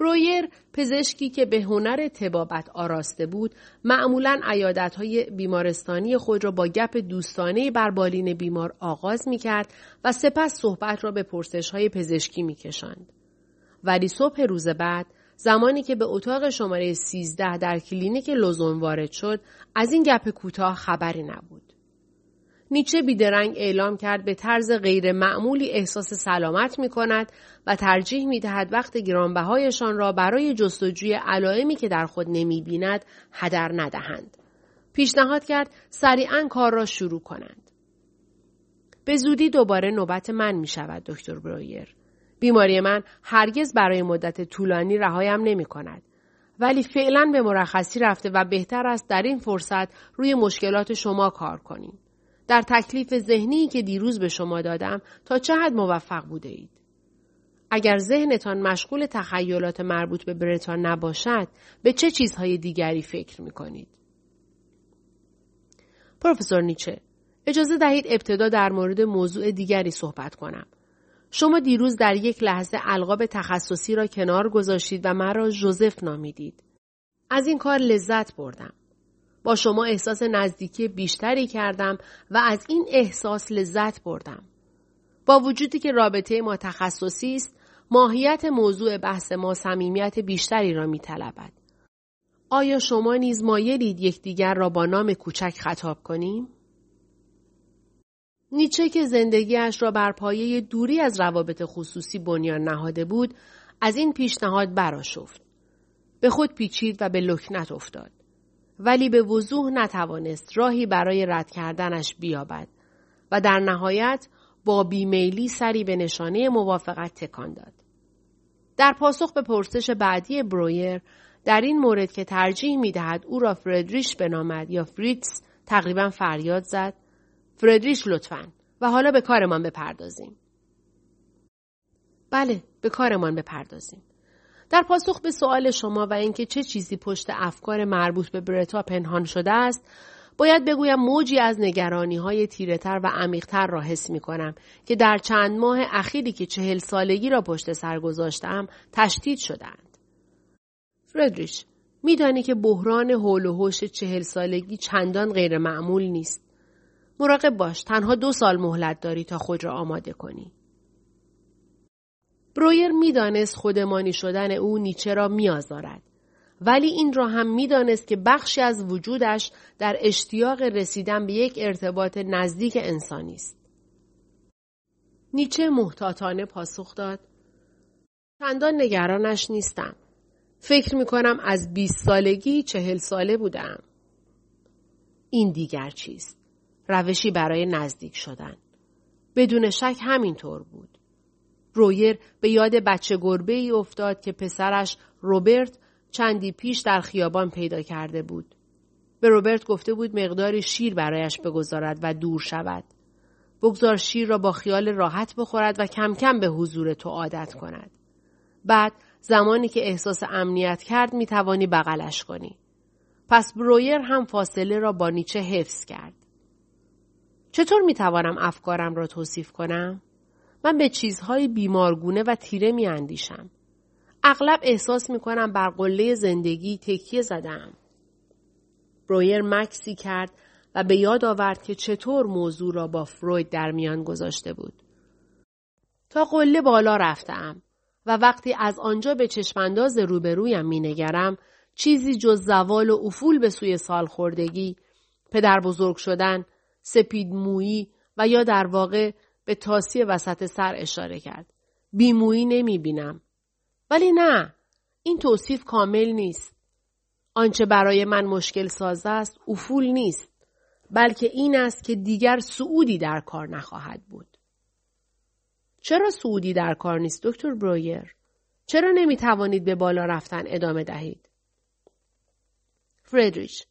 برویر پزشکی که به هنر طبابت آراسته بود معمولا های بیمارستانی خود را با گپ دوستانه بر بالین بیمار آغاز می کرد و سپس صحبت را به پرسش های پزشکی می کشاند. ولی صبح روز بعد زمانی که به اتاق شماره 13 در کلینیک لوزون وارد شد از این گپ کوتاه خبری نبود. نیچه بیدرنگ اعلام کرد به طرز غیر معمولی احساس سلامت می کند و ترجیح می دهد وقت گرانبهایشان را برای جستجوی علائمی که در خود نمی بیند هدر ندهند. پیشنهاد کرد سریعا کار را شروع کنند. به زودی دوباره نوبت من می شود دکتر برویر. بیماری من هرگز برای مدت طولانی رهایم نمی کند. ولی فعلا به مرخصی رفته و بهتر است در این فرصت روی مشکلات شما کار کنیم. در تکلیف ذهنی که دیروز به شما دادم تا چه حد موفق بوده اید. اگر ذهنتان مشغول تخیلات مربوط به برتان نباشد به چه چیزهای دیگری فکر می کنید؟ پروفسور نیچه اجازه دهید ابتدا در مورد موضوع دیگری صحبت کنم. شما دیروز در یک لحظه القاب تخصصی را کنار گذاشتید و مرا جوزف نامیدید. از این کار لذت بردم. با شما احساس نزدیکی بیشتری کردم و از این احساس لذت بردم. با وجودی که رابطه ما تخصصی است، ماهیت موضوع بحث ما صمیمیت بیشتری را می طلبد. آیا شما نیز مایلید یکدیگر را با نام کوچک خطاب کنیم؟ نیچه که زندگیش را بر پایه دوری از روابط خصوصی بنیان نهاده بود، از این پیشنهاد براشفت. به خود پیچید و به لکنت افتاد. ولی به وضوح نتوانست راهی برای رد کردنش بیابد و در نهایت با بیمیلی سری به نشانه موافقت تکان داد. در پاسخ به پرسش بعدی برویر در این مورد که ترجیح می دهد او را فردریش بنامد یا فریتز تقریبا فریاد زد فردریش لطفا و حالا به کارمان بپردازیم. بله به کارمان بپردازیم. در پاسخ به سوال شما و اینکه چه چیزی پشت افکار مربوط به برتا پنهان شده است باید بگویم موجی از نگرانی های تیرهتر و عمیقتر را حس می کنم که در چند ماه اخیری که چهل سالگی را پشت سر گذاشتم تشدید شدند. فردریش میدانی که بحران حول و حوش چهل سالگی چندان غیر معمول نیست. مراقب باش تنها دو سال مهلت داری تا خود را آماده کنی. برویر می‌دانست خودمانی شدن او نیچه را میآزارد ولی این را هم می‌دانست که بخشی از وجودش در اشتیاق رسیدن به یک ارتباط نزدیک انسانی است. نیچه محتاطانه پاسخ داد چندان نگرانش نیستم. فکر می کنم از 20 سالگی چهل ساله بودم. این دیگر چیست؟ روشی برای نزدیک شدن. بدون شک همینطور بود. رویر به یاد بچه گربه ای افتاد که پسرش روبرت چندی پیش در خیابان پیدا کرده بود. به روبرت گفته بود مقداری شیر برایش بگذارد و دور شود. بگذار شیر را با خیال راحت بخورد و کم کم به حضور تو عادت کند. بعد زمانی که احساس امنیت کرد می توانی بغلش کنی. پس برویر هم فاصله را با نیچه حفظ کرد. چطور می توانم افکارم را توصیف کنم؟ من به چیزهای بیمارگونه و تیره می اندیشم. اغلب احساس می کنم بر قله زندگی تکیه زدم. برویر مکسی کرد و به یاد آورد که چطور موضوع را با فروید در میان گذاشته بود. تا قله بالا رفتم و وقتی از آنجا به چشمانداز روبرویم مینگرم چیزی جز زوال و افول به سوی سالخوردگی، پدر بزرگ شدن، سپید مویی و یا در واقع به تاسی وسط سر اشاره کرد. بیمویی نمی بینم. ولی نه. این توصیف کامل نیست. آنچه برای من مشکل ساز است افول نیست. بلکه این است که دیگر سعودی در کار نخواهد بود. چرا سعودی در کار نیست دکتر برویر؟ چرا نمی توانید به بالا رفتن ادامه دهید؟ فردریش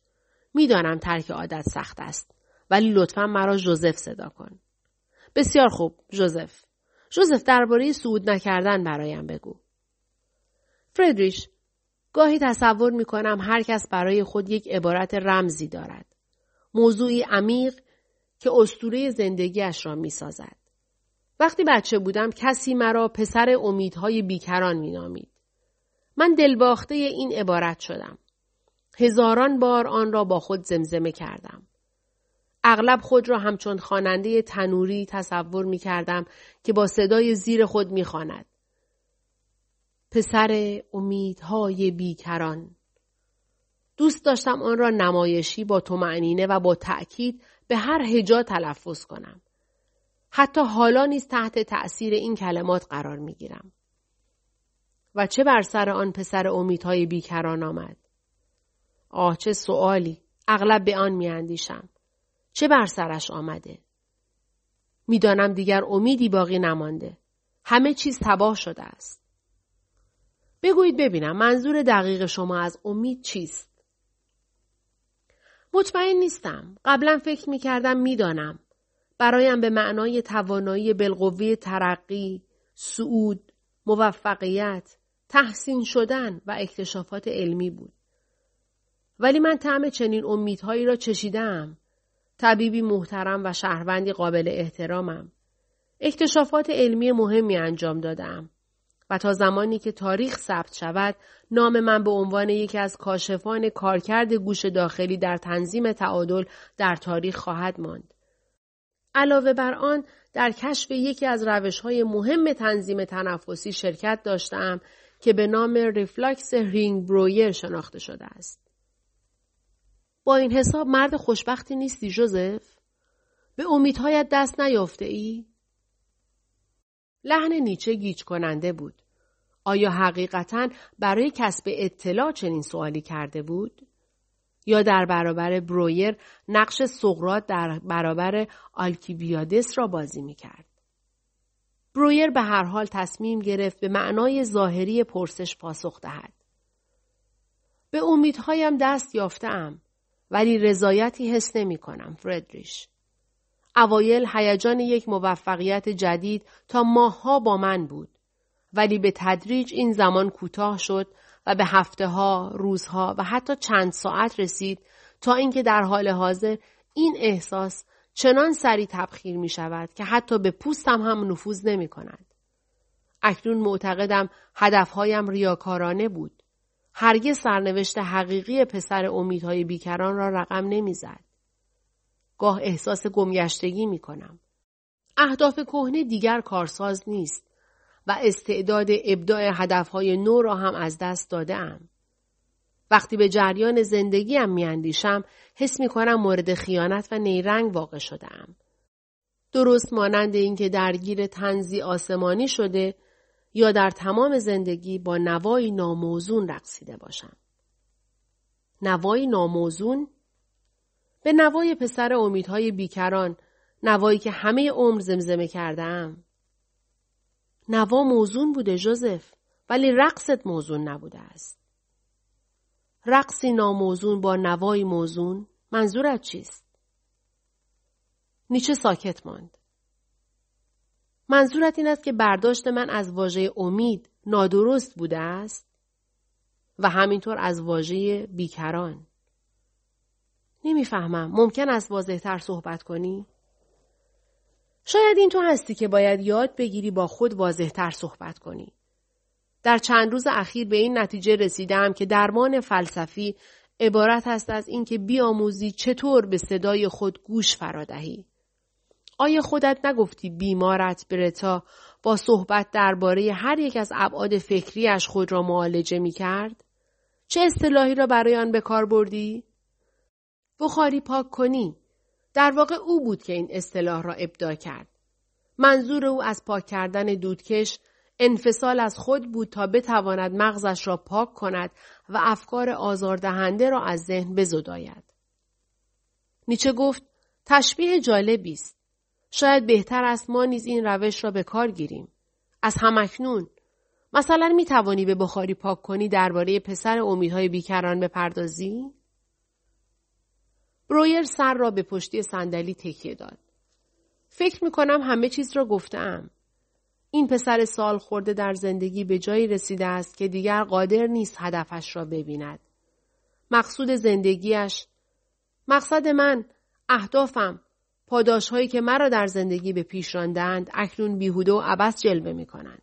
می‌دانم ترک عادت سخت است ولی لطفا مرا جوزف صدا کن. بسیار خوب جوزف جوزف درباره سعود نکردن برایم بگو فردریش گاهی تصور می کنم هر کس برای خود یک عبارت رمزی دارد موضوعی عمیق که استوره زندگیش را می سازد. وقتی بچه بودم کسی مرا پسر امیدهای بیکران می نامید. من دلباخته این عبارت شدم. هزاران بار آن را با خود زمزمه کردم. اغلب خود را همچون خواننده تنوری تصور می کردم که با صدای زیر خود می خواند. پسر امیدهای بیکران دوست داشتم آن را نمایشی با معنینه و با تأکید به هر هجا تلفظ کنم. حتی حالا نیز تحت تأثیر این کلمات قرار می گیرم. و چه بر سر آن پسر امیدهای بیکران آمد؟ آه چه سوالی اغلب به آن میاندیشم چه بر سرش آمده؟ می‌دانم دیگر امیدی باقی نمانده. همه چیز تباه شده است. بگویید ببینم منظور دقیق شما از امید چیست؟ مطمئن نیستم. قبلا فکر می کردم می‌دانم. برایم به معنای توانایی بالقوه ترقی سعود موفقیت تحسین شدن و اکتشافات علمی بود. ولی من طعم چنین امیدهایی را چشیدم. طبیبی محترم و شهروندی قابل احترامم. اکتشافات علمی مهمی انجام دادم. و تا زمانی که تاریخ ثبت شود نام من به عنوان یکی از کاشفان کارکرد گوش داخلی در تنظیم تعادل در تاریخ خواهد ماند. علاوه بر آن در کشف یکی از روش های مهم تنظیم تنفسی شرکت داشتم که به نام رفلکس هرینگ برویر شناخته شده است. با این حساب مرد خوشبختی نیستی جوزف؟ به امیدهایت دست نیافته ای؟ لحن نیچه گیج کننده بود. آیا حقیقتا برای کسب اطلاع چنین سوالی کرده بود؟ یا در برابر برویر نقش سقرات در برابر آلکیبیادس را بازی می کرد؟ برویر به هر حال تصمیم گرفت به معنای ظاهری پرسش پاسخ دهد. به امیدهایم دست یافتم ولی رضایتی حس نمی کنم فردریش. اوایل هیجان یک موفقیت جدید تا ماهها با من بود. ولی به تدریج این زمان کوتاه شد و به هفته ها، روزها و حتی چند ساعت رسید تا اینکه در حال حاضر این احساس چنان سری تبخیر می شود که حتی به پوستم هم نفوذ نمی کند. اکنون معتقدم هدفهایم ریاکارانه بود. هرگز سرنوشت حقیقی پسر امیدهای بیکران را رقم نمی‌زد. گاه احساس گمگشتگی می کنم. اهداف کهنه دیگر کارساز نیست و استعداد ابداع هدفهای نو را هم از دست داده ام. وقتی به جریان زندگیم میاندیشم حس می کنم مورد خیانت و نیرنگ واقع شدم. درست مانند اینکه درگیر تنزی آسمانی شده یا در تمام زندگی با نوایی ناموزون رقصیده باشم. نوایی ناموزون؟ به نوای پسر امیدهای بیکران، نوایی که همه عمر زمزمه کردم. نوا موزون بوده جوزف، ولی رقصت موزون نبوده است. رقصی ناموزون با نوایی موزون منظورت چیست؟ نیچه ساکت ماند. منظورت این است که برداشت من از واژه امید نادرست بوده است و همینطور از واژه بیکران. نمی‌فهمم. ممکن است واضحتر صحبت کنی؟ شاید این تو هستی که باید یاد بگیری با خود واضحتر صحبت کنی. در چند روز اخیر به این نتیجه رسیدم که درمان فلسفی عبارت است از اینکه بیاموزی چطور به صدای خود گوش فرادهی. آیا خودت نگفتی بیمارت برتا با صحبت درباره هر یک از ابعاد فکریش خود را معالجه می کرد؟ چه اصطلاحی را برای آن به کار بردی؟ بخاری پاک کنی. در واقع او بود که این اصطلاح را ابدا کرد. منظور او از پاک کردن دودکش انفصال از خود بود تا بتواند مغزش را پاک کند و افکار آزاردهنده را از ذهن بزداید. نیچه گفت تشبیه جالبی است. شاید بهتر است ما نیز این روش را به کار گیریم. از همکنون مثلا می توانی به بخاری پاک کنی درباره پسر امیدهای بیکران بپردازی؟ برویر سر را به پشتی صندلی تکیه داد. فکر می کنم همه چیز را گفتم. این پسر سال خورده در زندگی به جایی رسیده است که دیگر قادر نیست هدفش را ببیند. مقصود زندگیش مقصد من اهدافم پاداش هایی که مرا در زندگی به پیش راندند اکنون بیهوده و عبس جلوه می کنند.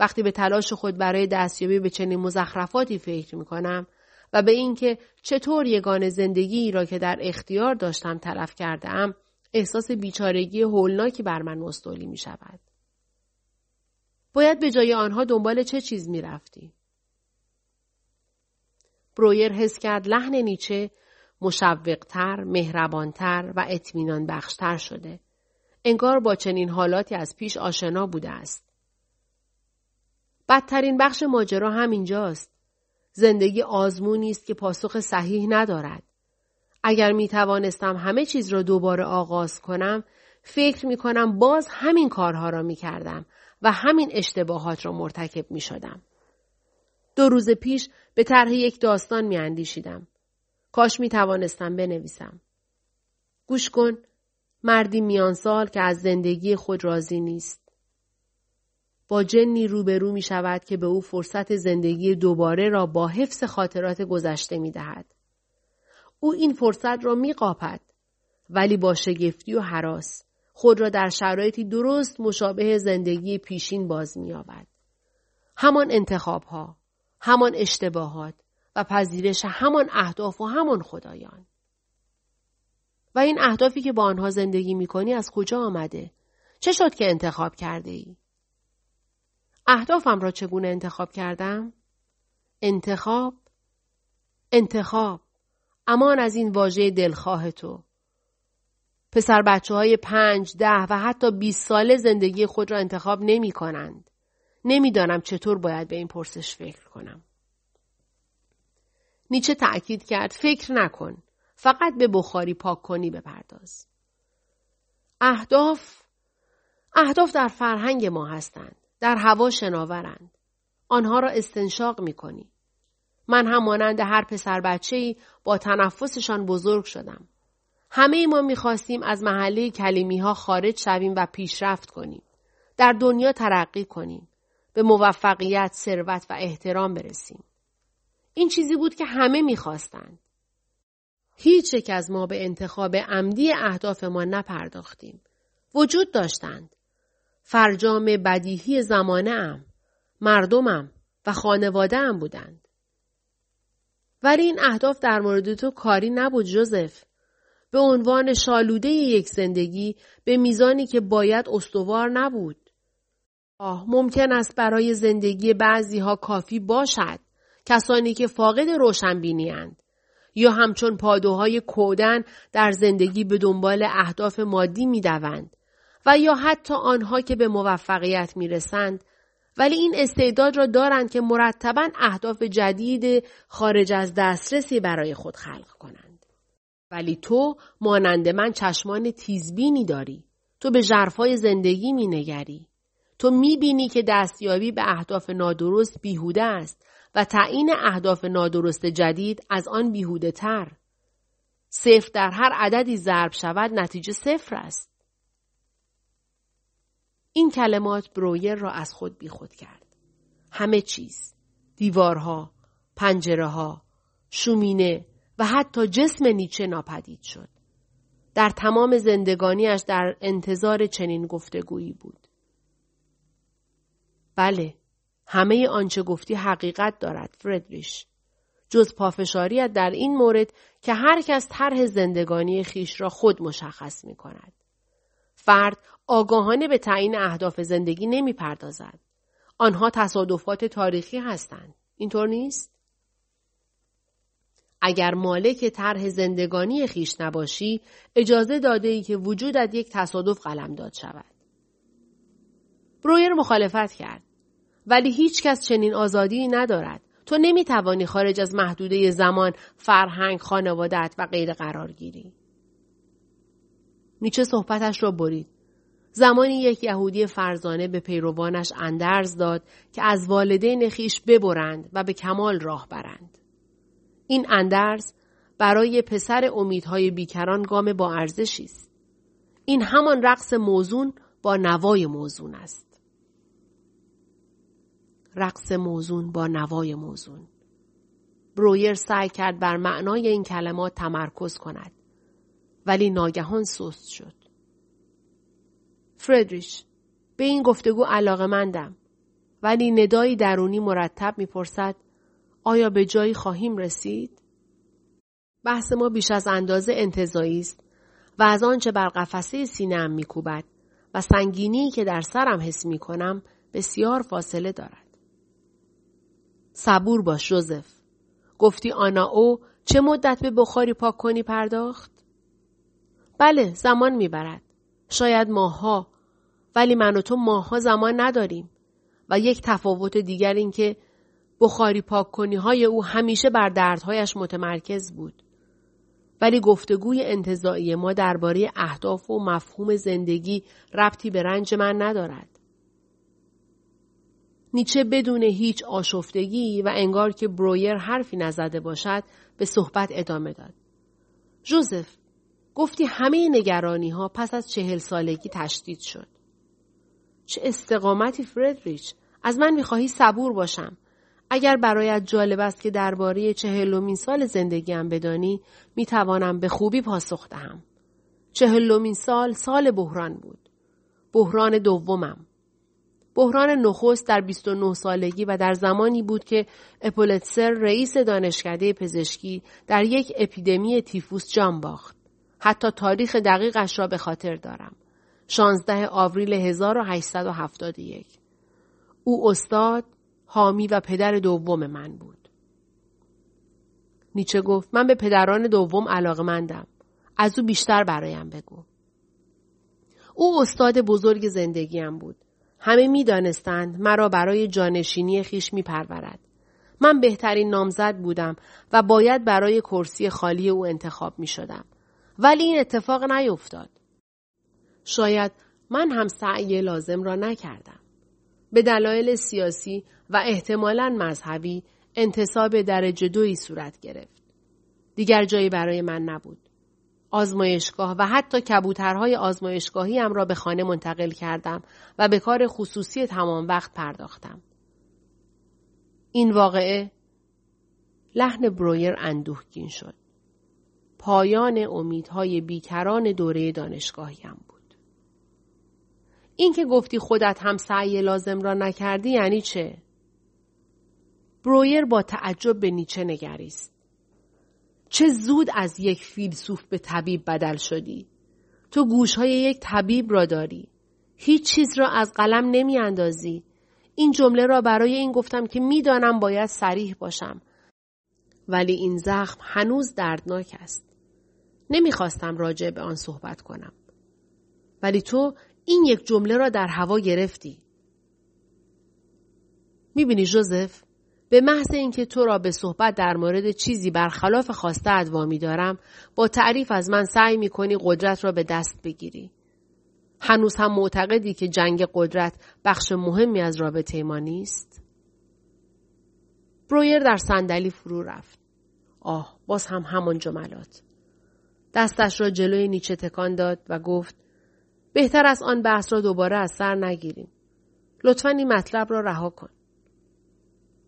وقتی به تلاش خود برای دستیابی به چنین مزخرفاتی فکر می کنم و به اینکه چطور یگان زندگی را که در اختیار داشتم تلف کرده ام احساس بیچارگی هولناکی بر من مستولی می شود. باید به جای آنها دنبال چه چیز می رفتی؟ برویر حس کرد لحن نیچه مشوقتر، مهربانتر و اطمینان بخشتر شده. انگار با چنین حالاتی از پیش آشنا بوده است. بدترین بخش ماجرا همینجاست. زندگی آزمونی است که پاسخ صحیح ندارد. اگر می توانستم همه چیز را دوباره آغاز کنم، فکر می کنم باز همین کارها را می کردم و همین اشتباهات را مرتکب می شدم. دو روز پیش به طرح یک داستان می اندیشیدم. کاش می توانستم بنویسم. گوش کن مردی میان سال که از زندگی خود راضی نیست. با جنی روبرو می شود که به او فرصت زندگی دوباره را با حفظ خاطرات گذشته می دهد. او این فرصت را می قاپد ولی با شگفتی و حراس خود را در شرایطی درست مشابه زندگی پیشین باز می آبد. همان انتخاب ها، همان اشتباهات و پذیرش همان اهداف و همان خدایان. و این اهدافی که با آنها زندگی می کنی از کجا آمده؟ چه شد که انتخاب کرده ای؟ اهدافم را چگونه انتخاب کردم؟ انتخاب؟ انتخاب. امان از این واژه دلخواه تو. پسر بچه های پنج، ده و حتی 20 ساله زندگی خود را انتخاب نمی کنند. نمی‌دانم چطور باید به این پرسش فکر کنم. نیچه تأکید کرد فکر نکن. فقط به بخاری پاک کنی بپرداز. اهداف اهداف در فرهنگ ما هستند. در هوا شناورند. آنها را استنشاق می کنی. من هم مانند هر پسر بچه ای با تنفسشان بزرگ شدم. همه ما می‌خواستیم از محله کلیمی ها خارج شویم و پیشرفت کنیم. در دنیا ترقی کنیم. به موفقیت، ثروت و احترام برسیم. این چیزی بود که همه می‌خواستند. هیچ یک از ما به انتخاب عمدی اهداف ما نپرداختیم. وجود داشتند. فرجام بدیهی زمانه مردمم و خانواده ام بودند. ولی این اهداف در مورد تو کاری نبود جوزف. به عنوان شالوده یک زندگی به میزانی که باید استوار نبود. آه ممکن است برای زندگی بعضی ها کافی باشد. کسانی که فاقد روشنبینی هند. یا همچون پادوهای کودن در زندگی به دنبال اهداف مادی می دوند. و یا حتی آنها که به موفقیت می رسند ولی این استعداد را دارند که مرتبا اهداف جدید خارج از دسترسی برای خود خلق کنند. ولی تو مانند من چشمان تیزبینی داری. تو به ژرفای زندگی می نگری. تو می بینی که دستیابی به اهداف نادرست بیهوده است و تعیین اهداف نادرست جدید از آن بیهوده تر. صفر در هر عددی ضرب شود نتیجه صفر است. این کلمات برویر را از خود بیخود کرد. همه چیز، دیوارها، پنجره ها، شومینه و حتی جسم نیچه ناپدید شد. در تمام زندگانیش در انتظار چنین گفتگویی بود. بله، همه آنچه گفتی حقیقت دارد فردریش. جز پافشاریت در این مورد که هر کس طرح زندگانی خیش را خود مشخص می کند. فرد آگاهانه به تعیین اهداف زندگی نمی پردازد. آنها تصادفات تاریخی هستند. اینطور نیست؟ اگر مالک طرح زندگانی خیش نباشی اجازه داده ای که وجودت یک تصادف قلم داد شود. برویر مخالفت کرد. ولی هیچ کس چنین آزادی ندارد. تو نمی توانی خارج از محدوده زمان، فرهنگ، خانوادت و غیر قرار گیری. نیچه صحبتش را برید. زمانی یک یهودی فرزانه به پیروانش اندرز داد که از والدین خویش ببرند و به کمال راه برند. این اندرز برای پسر امیدهای بیکران گام با ارزشی است. این همان رقص موزون با نوای موزون است. رقص موزون با نوای موزون. برویر سعی کرد بر معنای این کلمات تمرکز کند. ولی ناگهان سست شد. فردریش به این گفتگو علاقه مندم. ولی ندایی درونی مرتب می‌پرسد آیا به جایی خواهیم رسید؟ بحث ما بیش از اندازه انتظایی است و از آنچه بر قفسه سینهام میکوبد و سنگینی که در سرم حس می کنم بسیار فاصله دارد. صبور باش جوزف. گفتی آنا او چه مدت به بخاری پاک کنی پرداخت؟ بله زمان می‌برد. شاید ماها ولی من و تو ماها زمان نداریم و یک تفاوت دیگر این که بخاری پاک کنی های او همیشه بر دردهایش متمرکز بود. ولی گفتگوی انتظایی ما درباره اهداف و مفهوم زندگی ربطی به رنج من ندارد. نیچه بدون هیچ آشفتگی و انگار که برویر حرفی نزده باشد به صحبت ادامه داد. جوزف گفتی همه نگرانی ها پس از چهل سالگی تشدید شد. چه استقامتی فردریچ از من می‌خواهی صبور باشم اگر برایت جالب است که درباره چهلمین سال زندگیم بدانی می توانم به خوبی پاسخ دهم. چهلمین سال سال بحران بود. بحران دومم. بحران نخست در 29 سالگی و در زمانی بود که اپولتسر رئیس دانشکده پزشکی در یک اپیدمی تیفوس جان باخت. حتی تاریخ دقیقش را به خاطر دارم. 16 آوریل 1871. او استاد، حامی و پدر دوم من بود. نیچه گفت من به پدران دوم علاقه مندم. از او بیشتر برایم بگو. او استاد بزرگ زندگیم بود. همه می دانستند مرا برای جانشینی خیش می پرورد. من بهترین نامزد بودم و باید برای کرسی خالی او انتخاب می شدم. ولی این اتفاق نیفتاد. شاید من هم سعی لازم را نکردم. به دلایل سیاسی و احتمالا مذهبی انتصاب درجه دوی صورت گرفت. دیگر جایی برای من نبود. آزمایشگاه و حتی کبوترهای آزمایشگاهی هم را به خانه منتقل کردم و به کار خصوصی تمام وقت پرداختم. این واقعه لحن برویر اندوهگین شد. پایان امیدهای بیکران دوره دانشگاهیم بود. این که گفتی خودت هم سعی لازم را نکردی یعنی چه؟ برویر با تعجب به نیچه نگریست. چه زود از یک فیلسوف به طبیب بدل شدی. تو گوشهای یک طبیب را داری. هیچ چیز را از قلم نمی اندازی. این جمله را برای این گفتم که می‌دانم باید سریح باشم. ولی این زخم هنوز دردناک است. نمی‌خواستم راجع به آن صحبت کنم. ولی تو این یک جمله را در هوا گرفتی. می‌بینی جوزف به محض اینکه تو را به صحبت در مورد چیزی برخلاف خواسته ادوامی دارم با تعریف از من سعی می‌کنی قدرت را به دست بگیری. هنوز هم معتقدی که جنگ قدرت بخش مهمی از رابطه ما نیست؟ برویر در صندلی فرو رفت. آه باز هم همان جملات. دستش را جلوی نیچه تکان داد و گفت بهتر از آن بحث را دوباره از سر نگیریم. لطفا این مطلب را رها کن.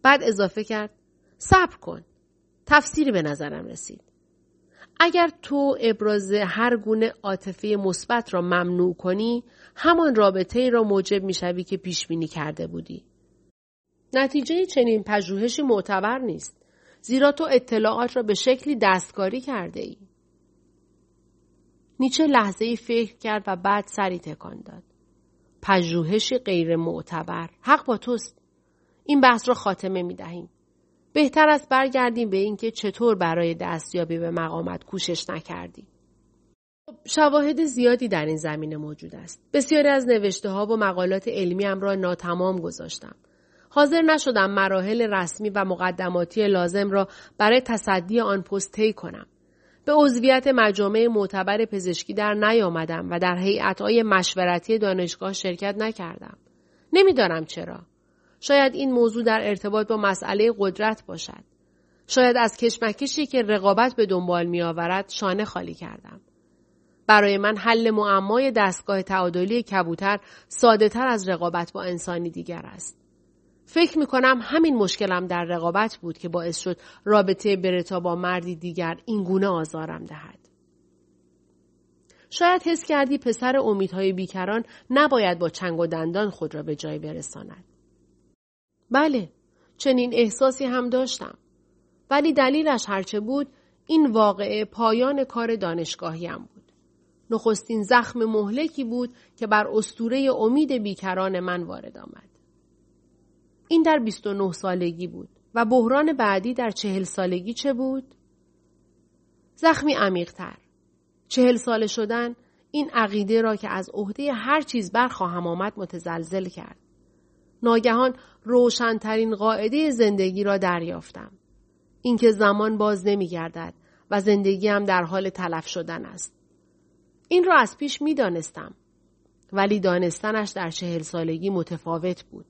بعد اضافه کرد صبر کن. تفسیری به نظرم رسید. اگر تو ابراز هر گونه عاطفه مثبت را ممنوع کنی همان رابطه ای را موجب می‌شوی که پیش بینی کرده بودی. نتیجه چنین پژوهشی معتبر نیست. زیرا تو اطلاعات را به شکلی دستکاری کرده ای. نیچه لحظه ای فکر کرد و بعد سری تکان داد. پژوهشی غیر معتبر. حق با توست. این بحث را خاتمه می دهیم. بهتر است برگردیم به اینکه چطور برای دستیابی به مقامت کوشش نکردی. شواهد زیادی در این زمینه موجود است. بسیاری از نوشته ها و مقالات علمیم را ناتمام گذاشتم. حاضر نشدم مراحل رسمی و مقدماتی لازم را برای تصدی آن پست طی کنم. به عضویت مجامع معتبر پزشکی در نیامدم و در هیئت‌های مشورتی دانشگاه شرکت نکردم. نمی‌دانم چرا. شاید این موضوع در ارتباط با مسئله قدرت باشد. شاید از کشمکشی که رقابت به دنبال می آورد شانه خالی کردم. برای من حل معمای دستگاه تعادلی کبوتر ساده تر از رقابت با انسانی دیگر است. فکر می کنم همین مشکلم در رقابت بود که باعث شد رابطه برتا با مردی دیگر این گونه آزارم دهد. شاید حس کردی پسر امیدهای بیکران نباید با چنگ و دندان خود را به جای برساند. بله چنین احساسی هم داشتم ولی دلیلش هرچه بود این واقعه پایان کار دانشگاهیم بود نخستین زخم مهلکی بود که بر استوره امید بیکران من وارد آمد این در 29 سالگی بود و بحران بعدی در چهل سالگی چه بود؟ زخمی عمیقتر. چهل ساله شدن این عقیده را که از عهده هر چیز برخواهم آمد متزلزل کرد. ناگهان روشنترین قاعده زندگی را دریافتم. اینکه زمان باز نمی گردد و زندگی هم در حال تلف شدن است. این را از پیش می دانستم. ولی دانستنش در چهل سالگی متفاوت بود.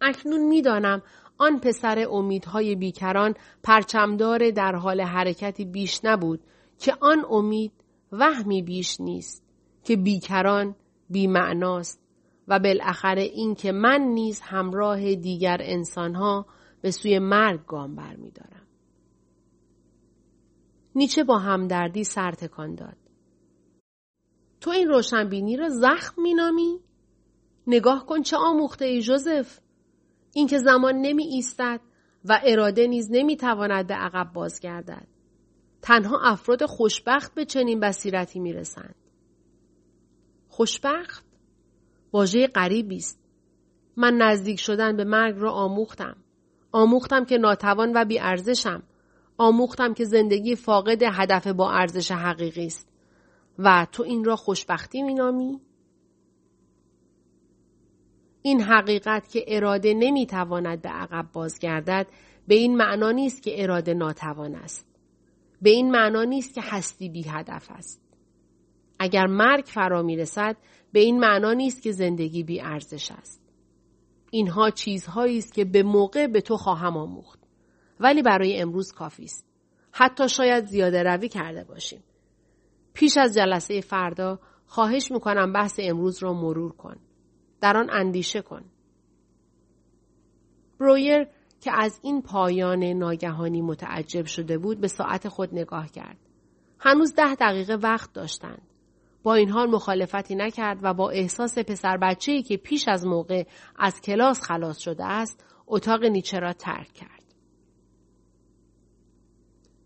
اکنون می‌دانم آن پسر امیدهای بیکران پرچمدار در حال حرکتی بیش نبود که آن امید وهمی بیش نیست که بیکران بیمعناست و بالاخره این که من نیز همراه دیگر انسانها به سوی مرگ گام برمیدارم. نیچه با همدردی سر تکان داد. تو این روشنبینی را زخم مینامی؟ نگاه کن چه آموخته ای جوزف؟ اینکه زمان نمی ایستد و اراده نیز نمی تواند به عقب بازگردد. تنها افراد خوشبخت به چنین بصیرتی می رسند. خوشبخت؟ واژه غریبی است. من نزدیک شدن به مرگ را آموختم. آموختم که ناتوان و بیارزشم. آموختم که زندگی فاقد هدف با ارزش حقیقی است. و تو این را خوشبختی مینامی؟ این حقیقت که اراده نمی‌تواند به عقب بازگردد به این معنا نیست که اراده ناتوان است. به این معنا نیست که هستی بی هدف است. اگر مرگ فرا می رسد به این معنا نیست که زندگی بی ارزش است. اینها چیزهایی است که به موقع به تو خواهم آموخت. ولی برای امروز کافی است. حتی شاید زیاده روی کرده باشیم. پیش از جلسه فردا خواهش می‌کنم بحث امروز را مرور کن. در آن اندیشه کن. برویر که از این پایان ناگهانی متعجب شده بود به ساعت خود نگاه کرد. هنوز ده دقیقه وقت داشتند. با این حال مخالفتی نکرد و با احساس پسر بچه‌ای که پیش از موقع از کلاس خلاص شده است اتاق نیچه را ترک کرد.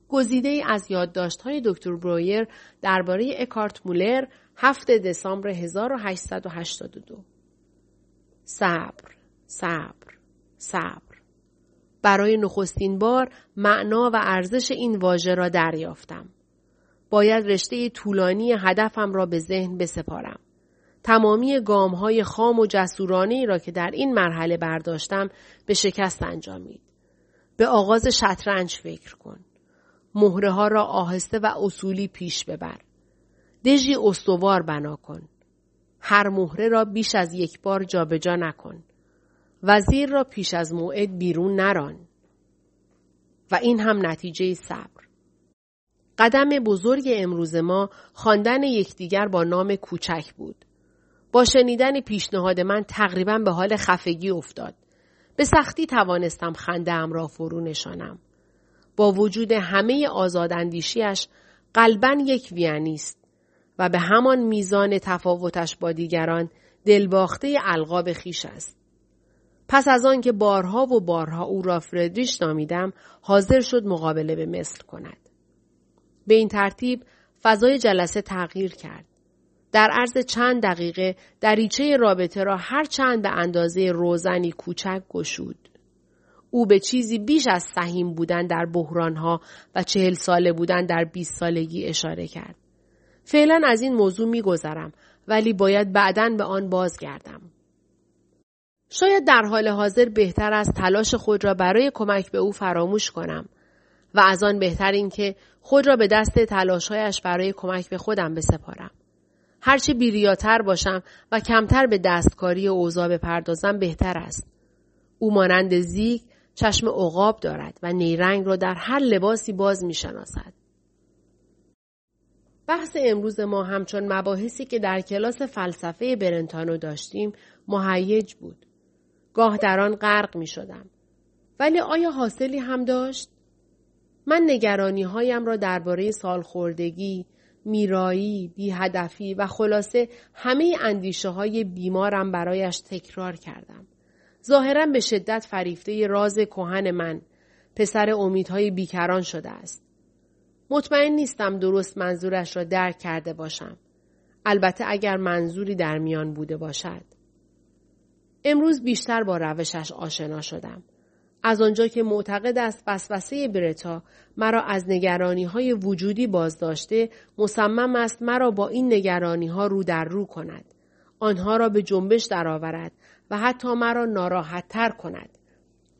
گزیده ای از های دکتر برویر درباره اکارت مولر 7 دسامبر 1882 صبر صبر صبر. برای نخستین بار معنا و ارزش این واژه را دریافتم. باید رشته طولانی هدفم را به ذهن بسپارم تمامی گام های خام و جسورانه را که در این مرحله برداشتم به شکست انجامید به آغاز شطرنج فکر کن مهره ها را آهسته و اصولی پیش ببر دژی استوار بنا کن هر مهره را بیش از یک بار جابجا نکن. وزیر را پیش از موعد بیرون نران. و این هم نتیجه صبر. قدم بزرگ امروز ما خواندن یکدیگر با نام کوچک بود. با شنیدن پیشنهاد من تقریبا به حال خفگی افتاد. به سختی توانستم خنده ام را فرو نشانم. با وجود همه آزاداندیشیش قلبا یک ویانیست. و به همان میزان تفاوتش با دیگران دلباخته القاب خیش است. پس از آن که بارها و بارها او را فردریش نامیدم حاضر شد مقابله به مصر کند. به این ترتیب فضای جلسه تغییر کرد. در عرض چند دقیقه دریچه رابطه را هر چند به اندازه روزنی کوچک گشود. او به چیزی بیش از سهیم بودن در بحرانها و چهل ساله بودن در بیست سالگی اشاره کرد. فعلا از این موضوع میگذرم ولی باید بعدا به آن بازگردم. شاید در حال حاضر بهتر است تلاش خود را برای کمک به او فراموش کنم و از آن بهتر این که خود را به دست تلاشهایش برای کمک به خودم بسپارم. هرچه بیریاتر باشم و کمتر به دستکاری اوضاع بپردازم بهتر است. او مانند زیگ چشم عقاب دارد و نیرنگ را در هر لباسی باز می شناسد. بحث امروز ما همچون مباحثی که در کلاس فلسفه برنتانو داشتیم مهیج بود. گاه در آن غرق می شدم. ولی آیا حاصلی هم داشت؟ من نگرانی هایم را درباره سالخوردگی، میرایی، بیهدفی و خلاصه همه اندیشه های بیمارم برایش تکرار کردم. ظاهرا به شدت فریفته راز کهن من پسر امیدهای بیکران شده است. مطمئن نیستم درست منظورش را درک کرده باشم. البته اگر منظوری در میان بوده باشد. امروز بیشتر با روشش آشنا شدم. از آنجا که معتقد است وسوسه برتا مرا از نگرانی های وجودی بازداشته مصمم است مرا با این نگرانی ها رو در رو کند. آنها را به جنبش درآورد و حتی مرا ناراحت تر کند.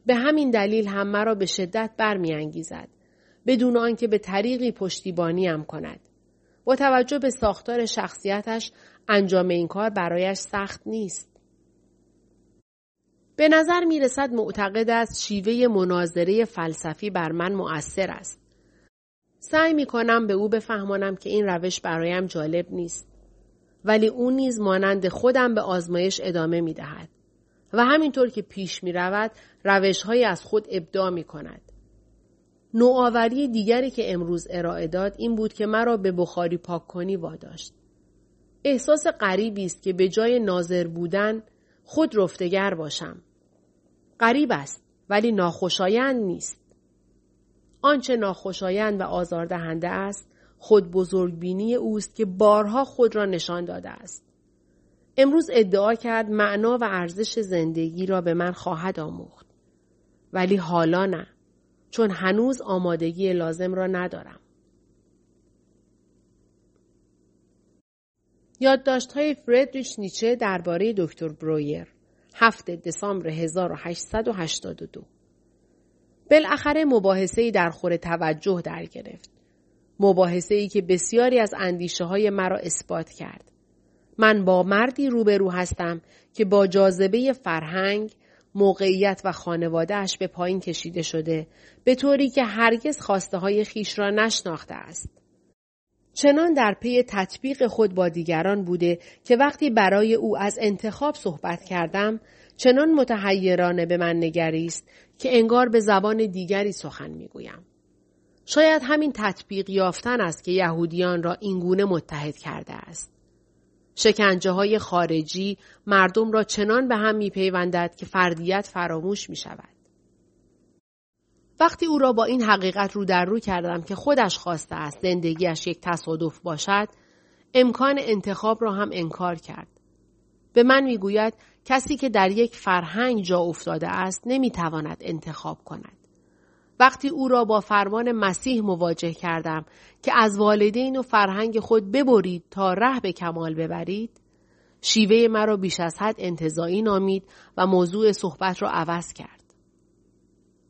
به همین دلیل هم مرا به شدت برمیانگیزد. بدون آنکه به طریقی پشتیبانیم کند. با توجه به ساختار شخصیتش انجام این کار برایش سخت نیست. به نظر می رسد معتقد است شیوه مناظره فلسفی بر من مؤثر است. سعی می کنم به او بفهمانم که این روش برایم جالب نیست. ولی او نیز مانند خودم به آزمایش ادامه می دهد. و همینطور که پیش می رود روش های از خود ابداع می کند. نوآوری دیگری که امروز ارائه داد این بود که مرا به بخاری پاک کنی واداشت. احساس غریبی است که به جای ناظر بودن خود رفتگر باشم. غریب است ولی ناخوشایند نیست. آنچه ناخوشایند و آزاردهنده است خود بزرگبینی اوست که بارها خود را نشان داده است. امروز ادعا کرد معنا و ارزش زندگی را به من خواهد آموخت. ولی حالا نه. چون هنوز آمادگی لازم را ندارم. یادداشت های فردریش نیچه درباره دکتر برویر 7 دسامبر 1882 بالاخره مباحثه ای در خور توجه در گرفت. مباحثه ای که بسیاری از اندیشه های مرا اثبات کرد. من با مردی روبرو هستم که با جاذبه فرهنگ، موقعیت و خانوادهش به پایین کشیده شده به طوری که هرگز خواسته های خیش را نشناخته است. چنان در پی تطبیق خود با دیگران بوده که وقتی برای او از انتخاب صحبت کردم چنان متحیرانه به من نگریست که انگار به زبان دیگری سخن می‌گویم. شاید همین تطبیق یافتن است که یهودیان را اینگونه متحد کرده است. شکنجه های خارجی مردم را چنان به هم میپیوندد که فردیت فراموش می شود. وقتی او را با این حقیقت رو در رو کردم که خودش خواسته است زندگیش یک تصادف باشد امکان انتخاب را هم انکار کرد. به من می‌گوید کسی که در یک فرهنگ جا افتاده است نمی‌تواند انتخاب کند. وقتی او را با فرمان مسیح مواجه کردم که از والدین و فرهنگ خود ببرید تا ره به کمال ببرید شیوه مرا بیش از حد انتظایی نامید و موضوع صحبت را عوض کرد.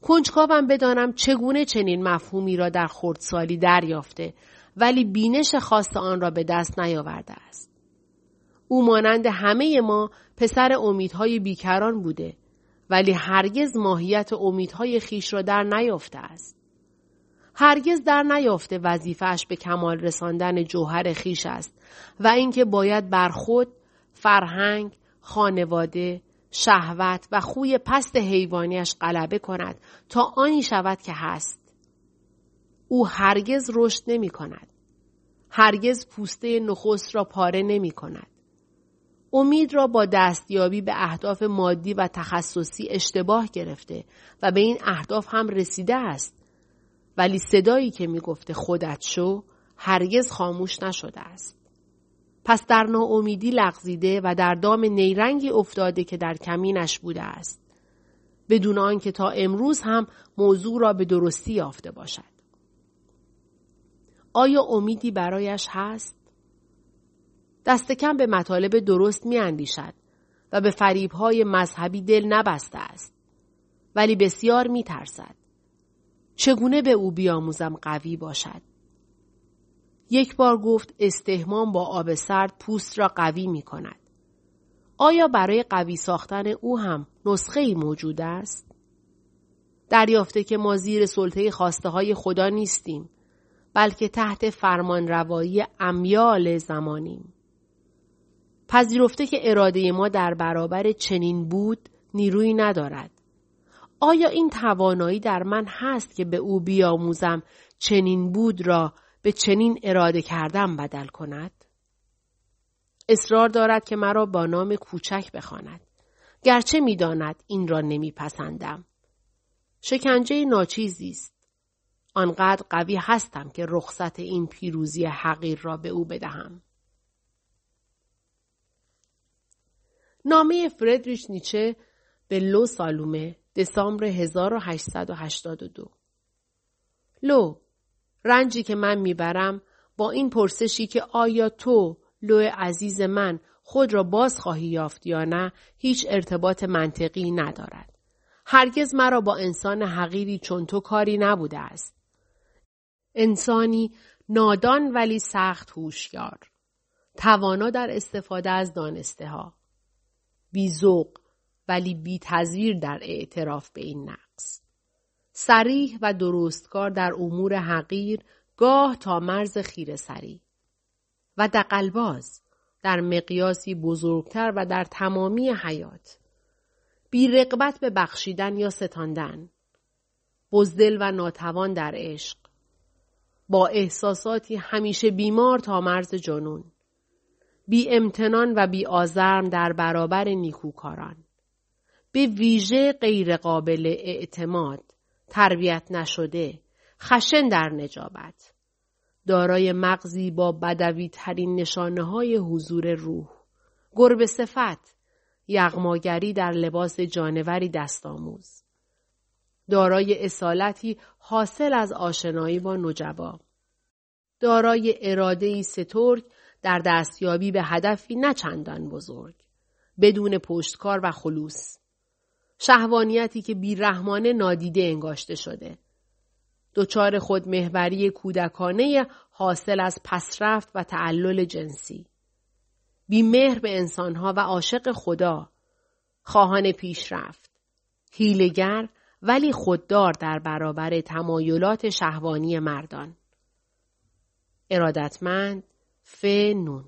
کنجکاوم بدانم چگونه چنین مفهومی را در خردسالی دریافته ولی بینش خاص آن را به دست نیاورده است. او مانند همه ما پسر امیدهای بیکران بوده ولی هرگز ماهیت امیدهای خیش را در نیافته است. هرگز در نیافته وظیفهش به کمال رساندن جوهر خیش است و اینکه باید بر خود، فرهنگ، خانواده، شهوت و خوی پست حیوانیش غلبه کند تا آنی شود که هست. او هرگز رشد نمی کند. هرگز پوسته نخست را پاره نمی کند. امید را با دستیابی به اهداف مادی و تخصصی اشتباه گرفته و به این اهداف هم رسیده است. ولی صدایی که می گفته خودت شو هرگز خاموش نشده است. پس در ناامیدی لغزیده و در دام نیرنگی افتاده که در کمینش بوده است. بدون آنکه تا امروز هم موضوع را به درستی یافته باشد. آیا امیدی برایش هست؟ دست کم به مطالب درست می اندیشد و به فریبهای مذهبی دل نبسته است. ولی بسیار می ترسد. چگونه به او بیاموزم قوی باشد؟ یک بار گفت استهمام با آب سرد پوست را قوی می کند. آیا برای قوی ساختن او هم نسخه ای موجود است؟ دریافته که ما زیر سلطه خواسته های خدا نیستیم بلکه تحت فرمان روایی امیال زمانیم. پذیرفته که اراده ما در برابر چنین بود نیروی ندارد. آیا این توانایی در من هست که به او بیاموزم چنین بود را به چنین اراده کردم بدل کند؟ اصرار دارد که مرا با نام کوچک بخواند گرچه می‌داند این را نمیپسندم. شکنجه ناچیزی است. آنقدر قوی هستم که رخصت این پیروزی حقیر را به او بدهم. نامه فردریش نیچه به لو سالومه دسامبر 1882 لو رنجی که من می‌برم با این پرسشی که آیا تو لو عزیز من خود را باز خواهی یافت یا نه هیچ ارتباط منطقی ندارد. هرگز مرا با انسان حقیری چون تو کاری نبوده است. انسانی نادان ولی سخت هوشیار. توانا در استفاده از دانسته ها. بیزوق ولی بی در اعتراف به این نقص. سریح و درستکار در امور حقیر گاه تا مرز خیر سری. و دقلباز در مقیاسی بزرگتر و در تمامی حیات. بی رقبت به بخشیدن یا ستاندن. بزدل و ناتوان در عشق. با احساساتی همیشه بیمار تا مرز جنون. بی امتنان و بی آزرم در برابر نیکوکاران. به ویژه غیرقابل اعتماد، تربیت نشده، خشن در نجابت. دارای مغزی با بدوی ترین نشانه های حضور روح. گربه صفت، یغماگری در لباس جانوری دستآموز. دارای اصالتی حاصل از آشنایی با نجبا. دارای اراده سترگ در دستیابی به هدفی نه چندان بزرگ. بدون پشتکار و خلوص. شهوانیتی که بیرحمانه نادیده انگاشته شده. دچار خود محوری کودکانه حاصل از پسرفت و تعلل جنسی. بیمهر به انسانها و عاشق خدا. خواهان پیشرفت. هیلگر ولی خوددار در برابر تمایلات شهوانی مردان. ارادتمند ف نون